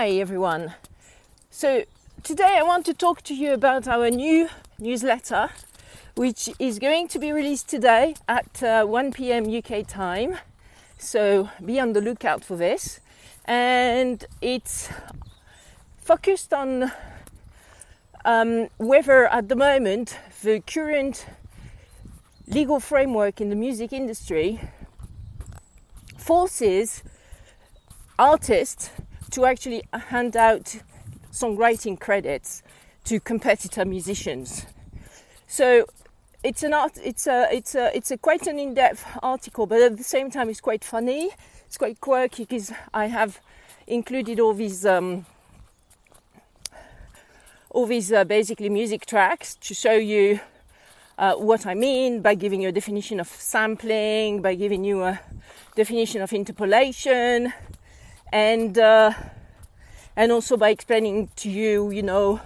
Hi everyone. So today I want to talk to you about our new newsletter, which is going to be released today at uh, 1 p.m. UK time. So be on the lookout for this. And it's focused on um, whether at the moment the current legal framework in the music industry forces artists to actually hand out songwriting credits to competitor musicians. So it's an art, it's a it's a it's a quite an in-depth article, but at the same time it's quite funny. It's quite quirky because I have included all these um, all these uh, basically music tracks to show you uh, what I mean by giving you a definition of sampling, by giving you a definition of interpolation, and uh, and also by explaining to you, you know,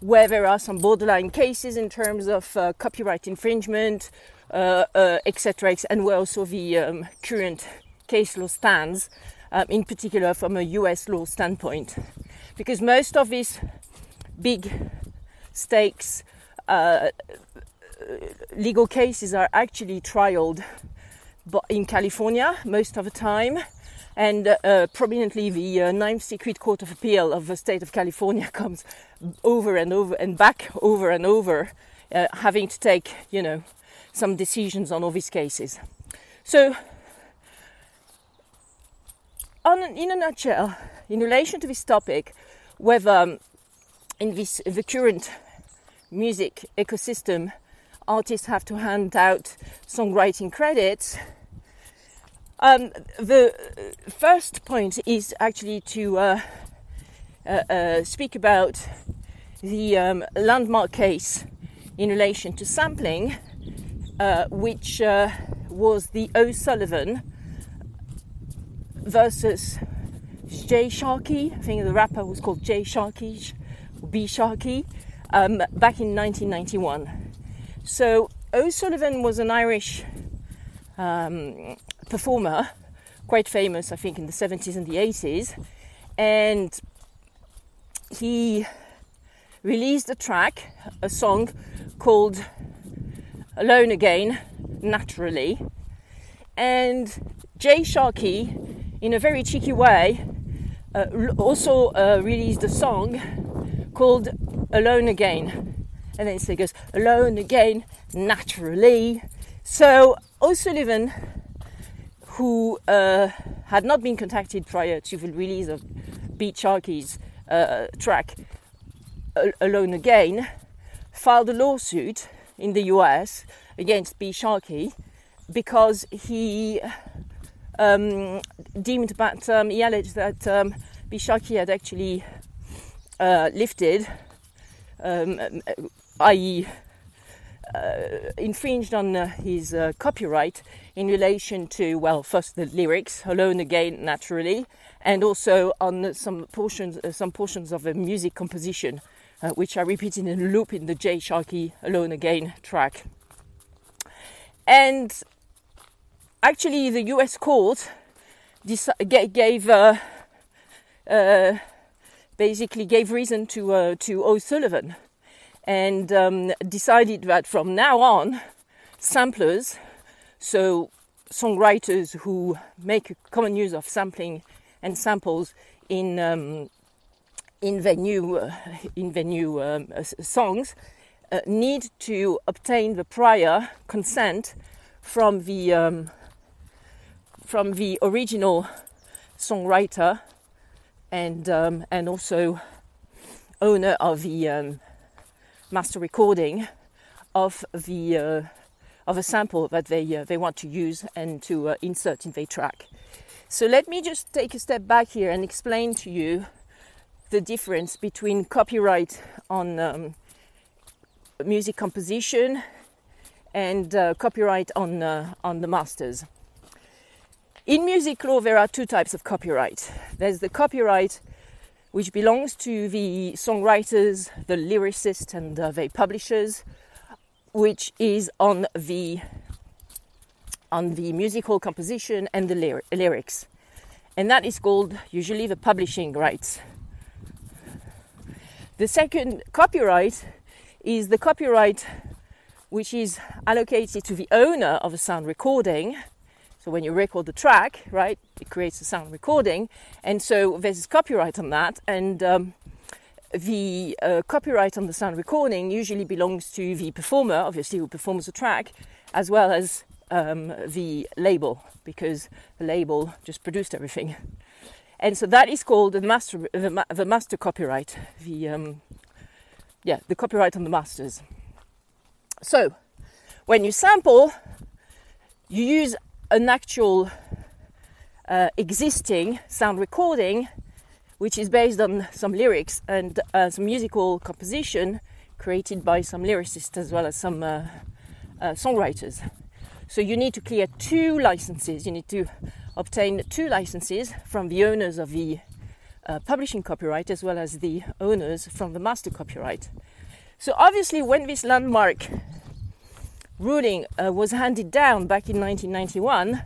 where there are some borderline cases in terms of uh, copyright infringement, etc., uh, uh and where also the um, current case law stands, um, in particular from a US law standpoint, because most of these big stakes uh, legal cases are actually trialed in California most of the time and uh, prominently the uh, Ninth Circuit Court of Appeal of the state of California comes over and over and back over and over, uh, having to take, you know, some decisions on all these cases. So, on, in a nutshell, in relation to this topic, whether um, in this the current music ecosystem, artists have to hand out songwriting credits um, the first point is actually to uh, uh, uh, speak about the um, landmark case in relation to sampling, uh, which uh, was the O'Sullivan versus Jay Sharkey. I think the rapper was called Jay Sharkey, B Sharkey, um, back in 1991. So O'Sullivan was an Irish um, performer, quite famous, I think, in the 70s and the 80s. And he released a track, a song called Alone Again, Naturally. And Jay Sharkey, in a very cheeky way, uh, also uh, released a song called Alone Again. And then he goes, Alone Again, Naturally. So O'Sullivan who uh, had not been contacted prior to the release of Beat Sharkey's uh, track Alone Again, filed a lawsuit in the US against B. Sharkey because he um, deemed that um, he alleged that um, B. Sharkey had actually uh, lifted, um, i.e., uh, infringed on uh, his uh, copyright in relation to, well, first the lyrics, alone again, naturally, and also on some portions, uh, some portions of the music composition, uh, which are repeated in a loop in the Jay Sharkey Alone Again track. And actually, the US court gave uh, basically gave reason to to O'Sullivan and um, decided that from now on, samplers, so songwriters who make common use of sampling and samples in um, in their new uh, in their new um, uh, songs, uh, need to obtain the prior consent from the um, from the original songwriter and um, and also owner of the um, master recording of the uh, of a sample that they uh, they want to use and to uh, insert in their track. So let me just take a step back here and explain to you the difference between copyright on um, music composition and uh, copyright on uh, on the masters. In music law, there are two types of copyright. There's the copyright which belongs to the songwriters, the lyricists, and uh, the publishers, which is on the on the musical composition and the lyrics, and that is called usually the publishing rights The second copyright is the copyright which is allocated to the owner of a sound recording. So when you record the track, right, it creates a sound recording, and so there's copyright on that, and um, the uh, copyright on the sound recording usually belongs to the performer, obviously, who performs the track, as well as um, the label, because the label just produced everything. And so that is called the master, the, the master copyright, the um, yeah, the copyright on the masters. So, when you sample, you use an actual uh, existing sound recording, which is based on some lyrics and uh, some musical composition created by some lyricists as well as some uh, uh songwriters. So, you need to clear two licenses. You need to obtain two licenses from the owners of the uh, publishing copyright as well as the owners from the master copyright. So, obviously, when this landmark ruling uh, was handed down back in 1991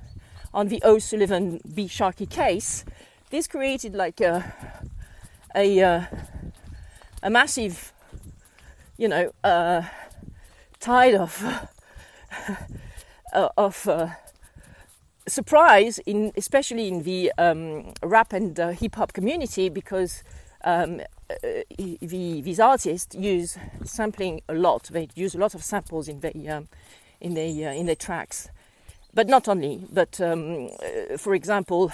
on the O'Sullivan v. Sharkey case, this created like a a, uh, a massive, you know, uh, tide of of uh, surprise in especially in the um, rap and uh, hip hop community because um, uh, the, these artists use sampling a lot. They use a lot of samples in their um, in their uh, in their tracks, but not only. But um, uh, for example.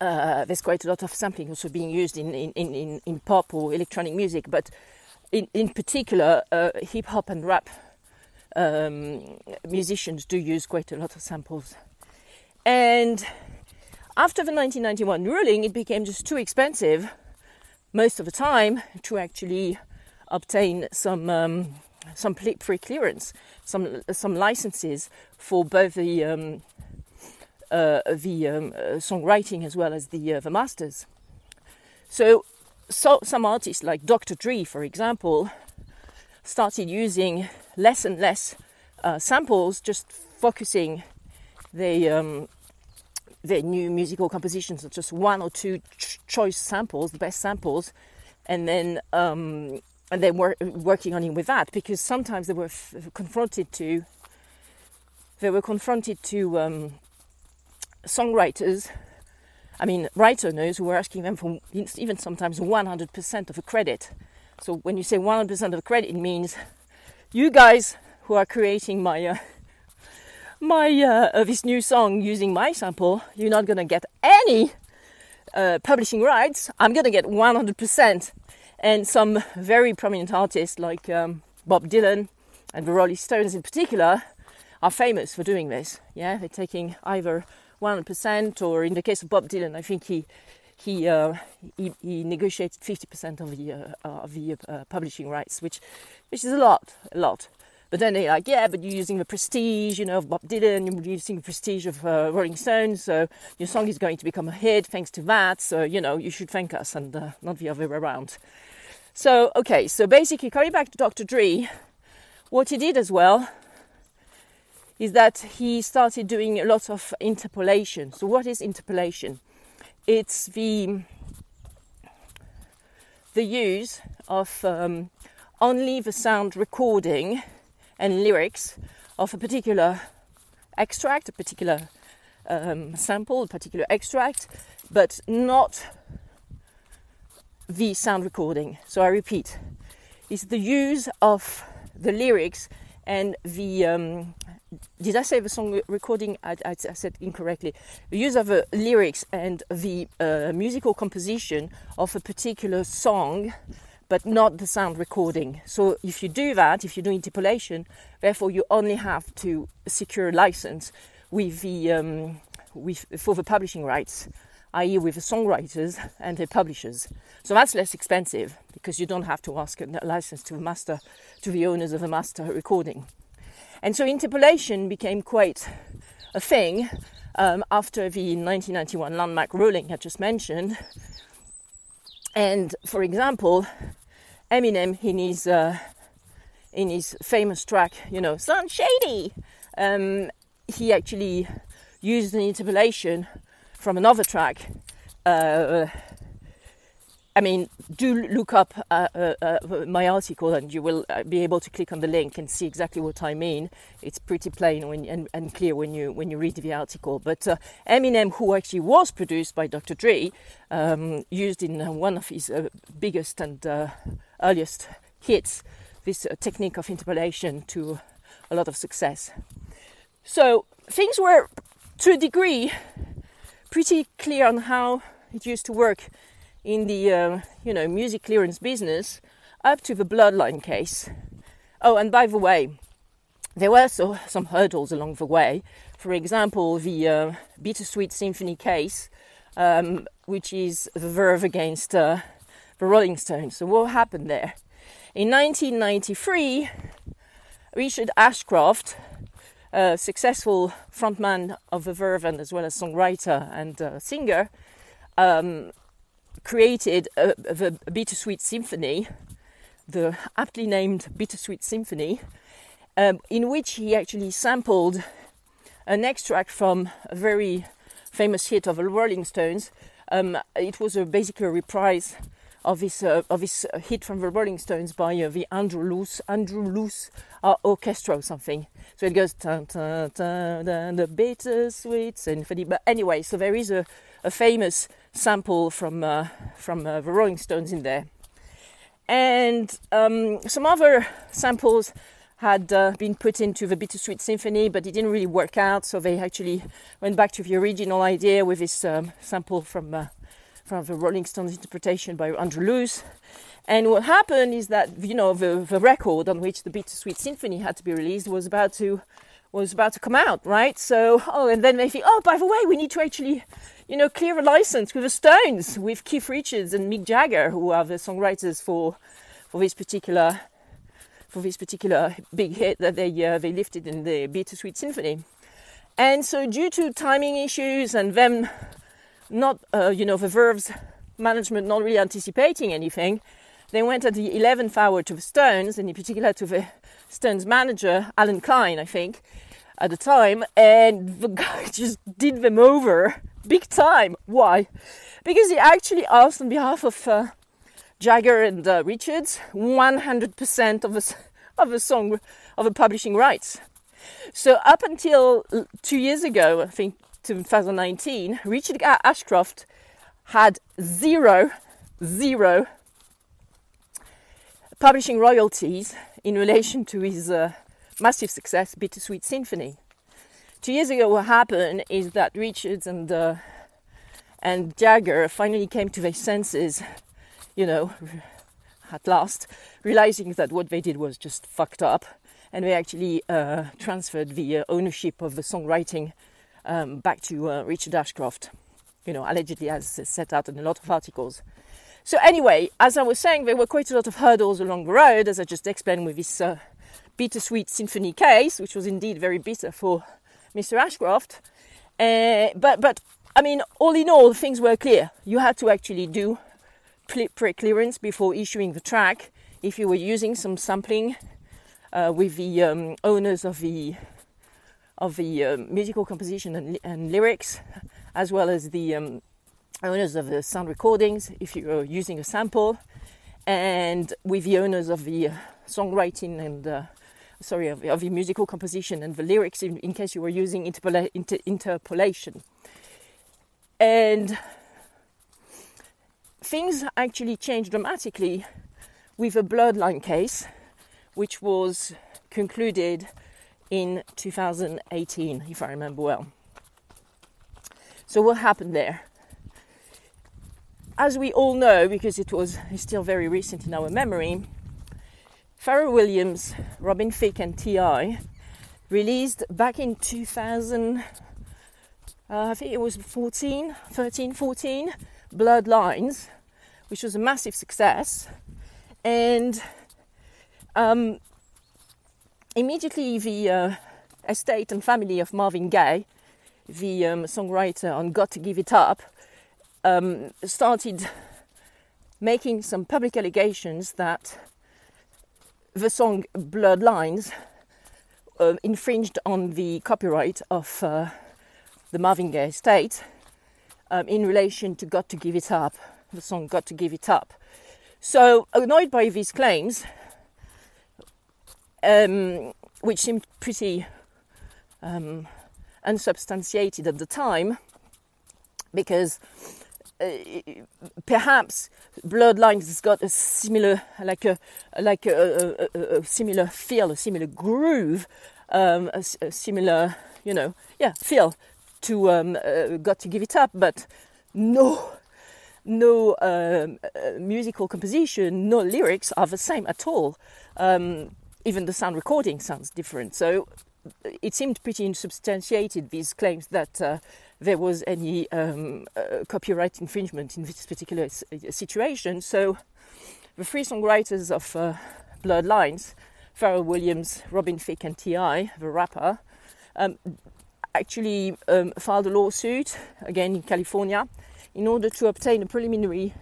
Uh, there's quite a lot of sampling also being used in, in, in, in pop or electronic music, but in, in particular, uh, hip hop and rap um, musicians do use quite a lot of samples. And after the 1991 ruling, it became just too expensive most of the time to actually obtain some um, some pre-clearance, some some licenses for both the um, uh, the um, uh, songwriting as well as the uh, the masters. So, so some artists like Dr. Dre, for example, started using less and less uh, samples, just focusing the um, their new musical compositions, just one or two ch- choice samples, the best samples, and then um, and then were working on it with that because sometimes they were f- confronted to they were confronted to um, songwriters. I mean, right owners who were asking them for even sometimes 100% of a credit so when you say 100% of a credit, it means you guys who are creating my uh, my uh, this new song using my sample, you're not gonna get any uh, publishing rights. I'm gonna get 100%. And some very prominent artists like um, Bob Dylan and the Rolling Stones in particular are famous for doing this. Yeah, they're taking either 100% or in the case of Bob Dylan, I think he he, uh, he, he negotiated 50% of the uh, of the uh, publishing rights, which which is a lot, a lot. But then they're like, yeah, but you're using the prestige, you know, of Bob Dylan, you're using the prestige of uh, Rolling Stones, so your song is going to become a hit thanks to that. So you know, you should thank us and uh, not the other way around. So okay, so basically coming back to Dr. Dre, what he did as well is that he started doing a lot of interpolation. So what is interpolation? it's the the use of um, only the sound recording and lyrics of a particular extract, a particular um, sample, a particular extract, but not the sound recording. So I repeat, it's the use of the lyrics and the um, did I say the song recording? I, I, I said incorrectly. The use of the lyrics and the uh, musical composition of a particular song, but not the sound recording. So if you do that, if you do interpolation, therefore you only have to secure a license with the um, with for the publishing rights, i.e., with the songwriters and the publishers. So that's less expensive because you don't have to ask a license to the master, to the owners of the master recording. And so interpolation became quite a thing um, after the 1991 landmark ruling I just mentioned. And for example, Eminem in his uh, in his famous track, you know, "Slim Shady," um, he actually used an interpolation from another track uh, I mean, do look up uh, uh, uh, my article and you will uh, be able to click on the link and see exactly what I mean. It's pretty plain when, and, and, clear when you when you read the article. But uh, Eminem, who actually was produced by Dr. Dre, um, used in uh, one of his biggest and earliest hits this technique of interpolation to a lot of success. So things were, to a degree, pretty clear on how it used to work in the uh, you know music clearance business up to the Blurred Line case. Oh, and by the way, there were so, some hurdles along the way. For example, the uh, Bittersweet Symphony case, um, which is the Verve against uh, the Rolling Stones. So, what happened there? In 1993, Richard Ashcroft, a successful frontman of the Verve and as well as songwriter and uh, singer, um, created a, the Bittersweet Symphony, the aptly named Bittersweet Symphony, um, in which he actually sampled an extract from a very famous hit of the Rolling Stones. Um, it was a, basically a reprise of his uh, of his hit from the Rolling Stones by uh, the Andrew Loog Andrew Loog uh, Orchestra or something. So it goes dun, dun, dun, dun, the bittersweet symphony. But anyway, so there is a, a famous sample from uh, from uh, the Rolling Stones in there, and um, some other samples had uh, been put into the Bittersweet Symphony, but it didn't really work out. So they actually went back to the original idea with this um, sample from uh, from the Rolling Stones interpretation by Andrew Loog. And what happened is that you know the, the record on which the Bittersweet Symphony had to be released was about to was about to come out, right? So oh, and then they think, oh, by the way, we need to actually you know, clear a license with the Stones, with Keith Richards and Mick Jagger, who are the songwriters for for this particular for this particular big hit that they uh, they lifted in the Bittersweet Symphony. And so, due to timing issues and them not, uh, you know, the Verve's management not really anticipating anything, they went at the 11th hour to the Stones, and in particular to the Stones manager, Allen Klein, I think, at the time, and the guy just did them over big time. Why? Because he actually asked on behalf of uh, Jagger and uh, Richards 100% of the, of the song of the publishing rights. So up until two years ago, I think 2019, Richard Ashcroft had zero, zero publishing royalties in relation to his uh, massive success, Bittersweet Symphony. Two years ago, what happened is that Richards and uh, and Jagger finally came to their senses, you know, at last, realizing that what they did was just fucked up, and they actually uh, transferred the uh, ownership of the songwriting um, back to uh, Richard Ashcroft, you know, allegedly as set out in a lot of articles. So anyway, as I was saying, there were quite a lot of hurdles along the road, as I just explained with this uh, bittersweet symphony case, which was indeed very bitter for Mr. Ashcroft. Uh, but but I mean, all in all, things were clear. You had to actually do pre-clearance before issuing the track if you were using some sampling uh, with the um, owners of the of the uh, musical composition and, and, lyrics, as well as the um, owners of the sound recordings if you are using a sample, and with the owners of the uh, songwriting and uh, sorry, of, of your musical composition and the lyrics in, in case you were using interpola- inter- interpolation. And things actually changed dramatically with a Blurred Line case, which was concluded in 2018, if I remember well. So, what happened there? As we all know, because it was still very recent in our memory, Pharrell Williams, Robin Thicke, and T.I. released back in 2000, uh, I think it was 14, 13, 14, Blurred Lines, which was a massive success. And um, immediately the uh, estate and family of Marvin Gaye, the um, songwriter on Got to Give It Up, um, started making some public allegations that the song Blurred Lines uh, infringed on the copyright of uh, the Marvin Gaye estate um, in relation to Got to Give It Up, the song Got to Give It Up. So, annoyed by these claims, um, which seemed pretty um, unsubstantiated at the time, because uh, perhaps Blurred Lines has got a similar, like a like a, a, a similar feel, a similar groove, um, a, a, similar, you know, yeah, feel to um, uh, Got to Give It Up, but no, no um, uh, musical composition, no lyrics are the same at all. Um, even the sound recording sounds different. So it seemed pretty unsubstantiated, these claims that uh, there was any um, uh, copyright infringement in this particular situation. So the three songwriters of uh, Blurred Lines, Pharrell Williams, Robin Thicke, and T.I., the rapper, um, actually um, filed a lawsuit, again in California, in order to obtain a preliminary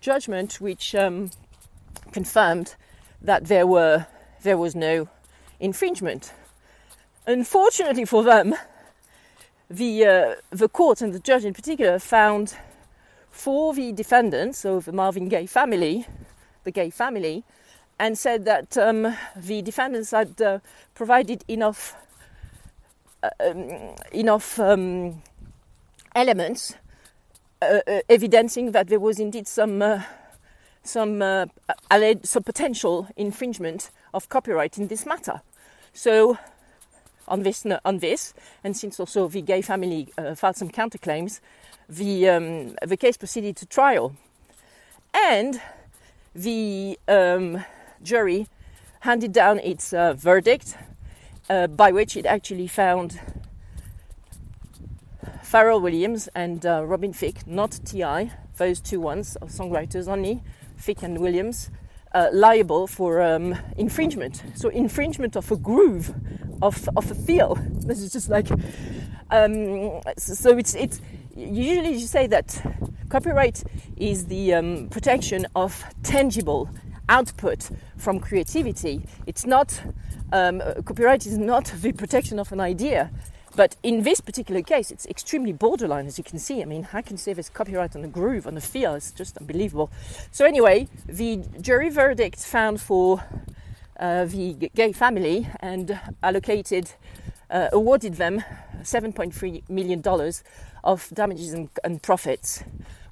judgment which um, confirmed that there were there was no infringement. Unfortunately for them, the uh, the court and the judge in particular found for the defendants, so the Marvin Gaye family, the Gaye family, and said that um, the defendants had uh, provided enough uh, um, enough um, elements uh, uh, evidencing that there was indeed some uh, some some potential infringement of copyright in this matter. So on this, on this, and since also the Gaye family uh, filed some counterclaims, the um, the case proceeded to trial, and the um, jury handed down its uh, verdict, uh, by which it actually found Pharrell Williams and uh, Robin Thicke, not T.I., those two ones, songwriters only, Thicke and Williams, uh, liable for um, infringement. So infringement of a groove, of of a feel. This is just like um, so. It's it's usually you say that copyright is the um, protection of tangible output from creativity. It's not um, copyright is not the protection of an idea. But in this particular case, it's extremely borderline, as you can see. I mean, I can say there's copyright on the groove, on the feel. It's just unbelievable. So anyway, the jury verdict found for uh, the Gaye family and allocated, uh, awarded them 7.3 million dollars of damages and, and, profits,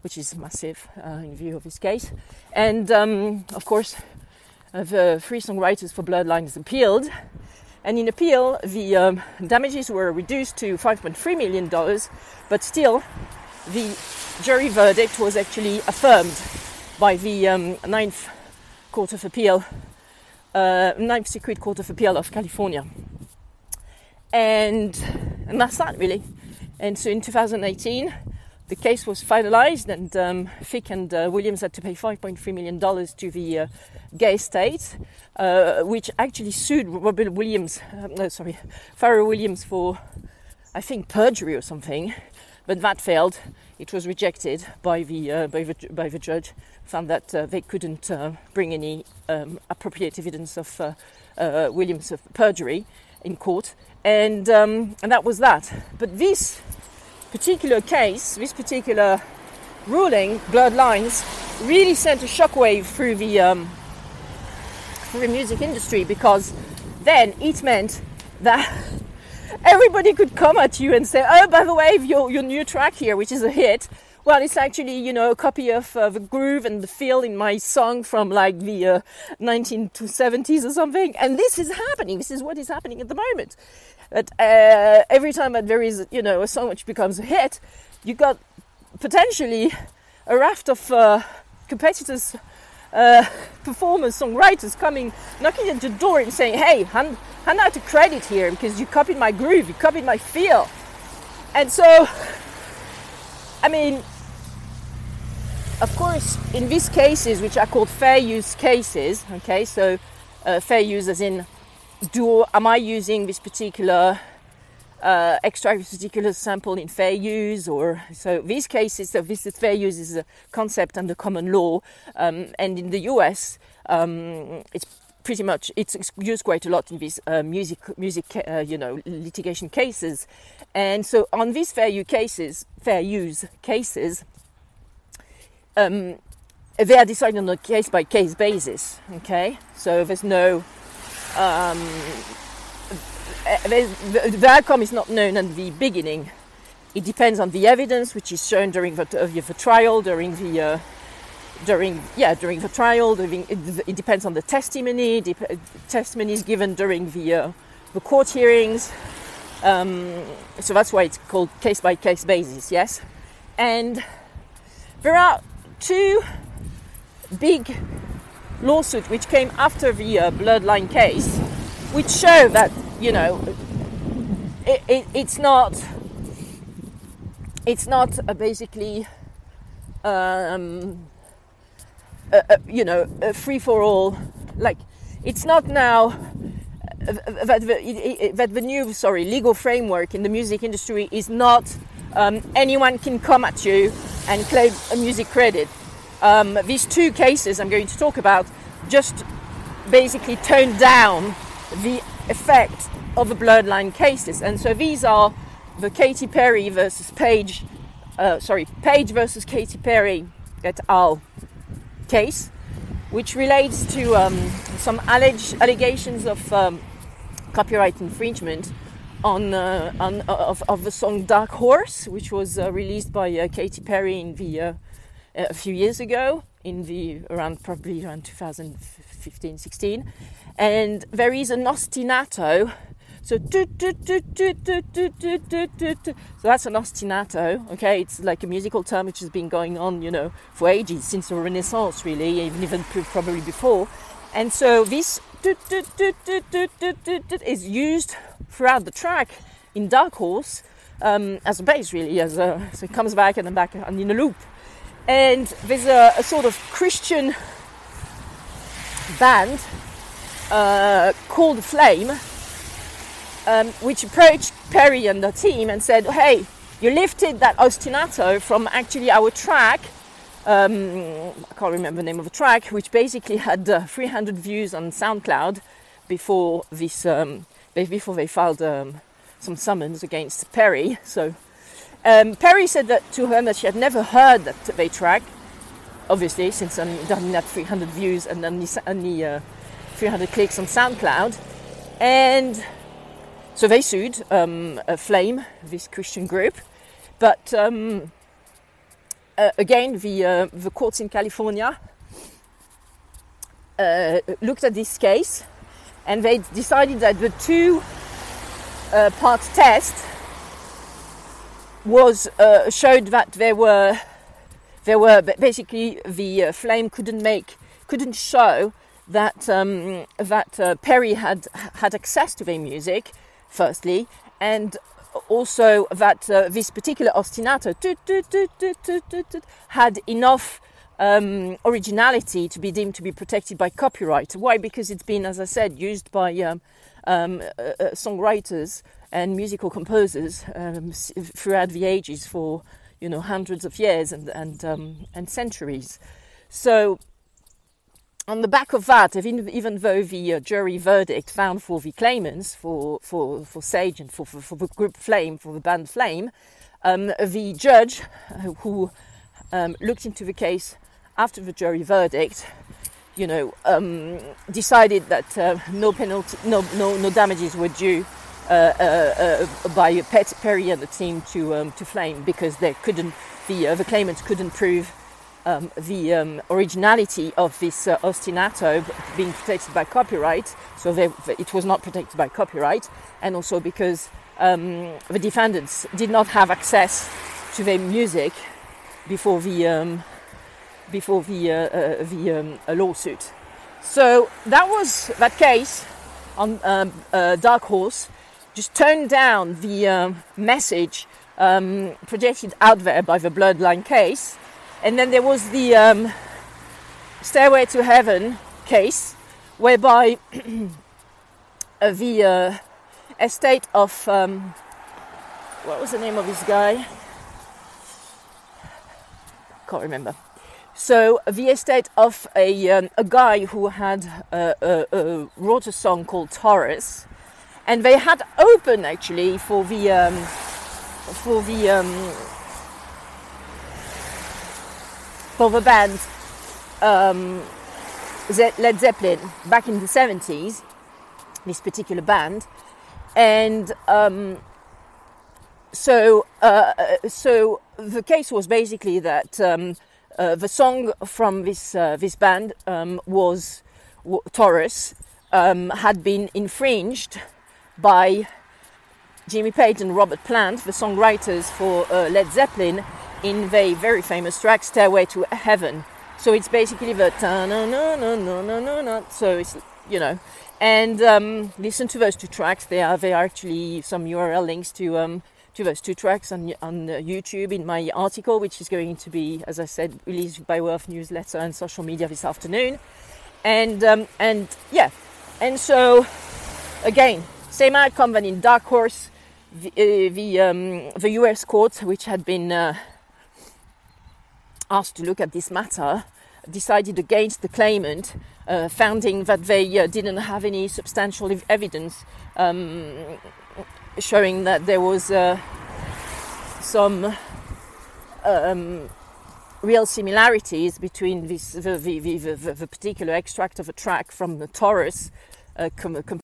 which is massive uh, in view of this case. And um, of course, uh, the three songwriters for Blurred Lines appealed and in appeal, the um, damages were reduced to $5.3 million, but still, the jury verdict was actually affirmed by the um, Ninth Court of Appeal, uh, Ninth Circuit Court of Appeal of California. And, and that's that really. And so in 2018, the case was finalized, and um, Thicke and uh, Williams had to pay $5.3 million to the uh, Gaye state, uh, which actually sued Robert Williams, uh, no, sorry, Pharrell Williams for, I think, perjury or something, but that failed. It was rejected by the, uh, by the, by the judge, found that uh, they couldn't bring any um, appropriate evidence of Williams' of perjury in court, and, um, and that was that. But this particular case, this particular ruling, Blurred Lines, really sent a shockwave through the um, through the music industry because then it meant that everybody could come at you and say, "Oh, by the way, your your new track here, which is a hit." Well, it's actually, you know, a copy of uh, the groove and the feel in my song from like the uh, 1970s or something. And this is happening. This is what is happening at the moment. But uh, every time that there is, you know, a song which becomes a hit, you got potentially a raft of uh, competitors, uh, performers, songwriters coming, knocking at your door and saying, "Hey, hand, hand out a credit here because you copied my groove, you copied my feel." And so, I mean, of course, in these cases, which are called fair use cases, okay, so uh, fair use as in do am I using this particular uh, extract this particular sample in fair use or so these cases so this is fair use is a concept under common law um, and in the US um, it's pretty much it's used quite a lot in these uh, music music uh, you know litigation cases and so on these fair use cases fair use cases um, they are decided on a case by case basis. Okay, so there's no um, the, the outcome is not known at the beginning. It depends on the evidence which is shown during the, uh, the trial, during the uh, during yeah during the trial. During, it, it, depends on the testimony. Dep- testimonies given during the uh, the court hearings. Um, so that's why it's called case by case basis. Yes, and there are two big lawsuits which came after the uh, Blurred Line case, which show that you know it, it, it's not it's not basically um, a, a, you know a free for all like it's not now uh, that the, that the new sorry legal framework in the music industry is not um, anyone can come at you and claim a music credit. Um, these two cases I'm going to talk about just basically tone down the effect of the Blurred Line cases, and so these are the Katy Perry versus Page, uh, sorry, Page versus Katy Perry et al. case, which relates to um, some alleged allegations of um, copyright infringement on, uh, on of, of, the song Dark Horse, which was uh, released by uh, Katy Perry in the uh, a few years ago, in the around probably around 2015, 16, and there is an ostinato. So, so that's an ostinato. Okay, it's like a musical term which has been going on, you know, for ages since the Renaissance, really, even even probably before. And so this is used throughout the track in Dark Horse um, as a bass, really, as a, so it comes back and then back and in a loop. And there's a, a sort of Christian band uh, called Flame, um, which approached Perry and the team and said, "Hey, you lifted that ostinato from actually our track." Um, I can't remember the name of the track, which basically had uh, 300 views on SoundCloud before this um, before they filed um, some summons against Perry. So um, Perry said that to her that she had never heard that they track, obviously, since had 300 views and only, only uh, 300 clicks on SoundCloud. And so they sued um, Flame, this Christian group. But um, uh, again, the, uh, the courts in California uh, looked at this case and they decided that the two uh, part test was uh, showed that there were there were basically the uh, flame couldn't make couldn't show that um, that uh, Perry had had access to their music firstly and also that uh, this particular ostinato had enough um, originality to be deemed to be protected by copyright. Why? Because it's been, as I said, used by um, um, uh, uh, songwriters and musical composers um, throughout the ages for you know hundreds of years and and um, and centuries. So. On the back of that, even, though the uh, jury verdict found for the claimants, for, for, for Sage and for, for, for the group Flame, for the band Flame, um, the judge uh, who um, looked into the case after the jury verdict, you know, um, decided that uh, no penalty, no, no, no damages were due uh, uh, uh by Pet Perry and the team to um, to Flame because they couldn't, the uh, the claimants couldn't prove um, the um, originality of this uh, ostinato being protected by copyright. So they, it was not protected by copyright, and also because um, the defendants did not have access to their music before the um, before the, uh, uh, the um, lawsuit. So that was that case on um, Dark Horse. Just turned down the um, message um, projected out there by the Blurred Line case, and then there was the um, Stairway to Heaven case, whereby the uh, estate of um, what was the name of this guy? Can't remember. So the estate of a, um, a guy who had uh, uh, wrote a song called Taurus, and they had opened actually for the um, for the um, for the band um, Led Zeppelin back in the 70s, this particular band. And um, so, uh, so the case was basically that um, uh, the song from this, uh, this band um, was Taurus, um, had been infringed by Jimmy Page and Robert Plant, the songwriters for uh, Led Zeppelin, in the very famous track Stairway to Heaven. So it's basically the ta na na na na na na na. So it's you know, and um, listen to those two tracks. They are are actually some URL links to um, to those two tracks on on YouTube in my article, which is going to be, as I said, released by of newsletter and social media this afternoon. And um, and yeah, and so again, same outcome than in Dark Horse. The uh, the, um, the U.S. court, which had been uh, asked to look at this matter, decided against the claimant, uh, finding that they uh, didn't have any substantial evidence um, showing that there was uh, some um, real similarities between this, the, the, the, the, particular extract of a track from the Taurus uh, com- com-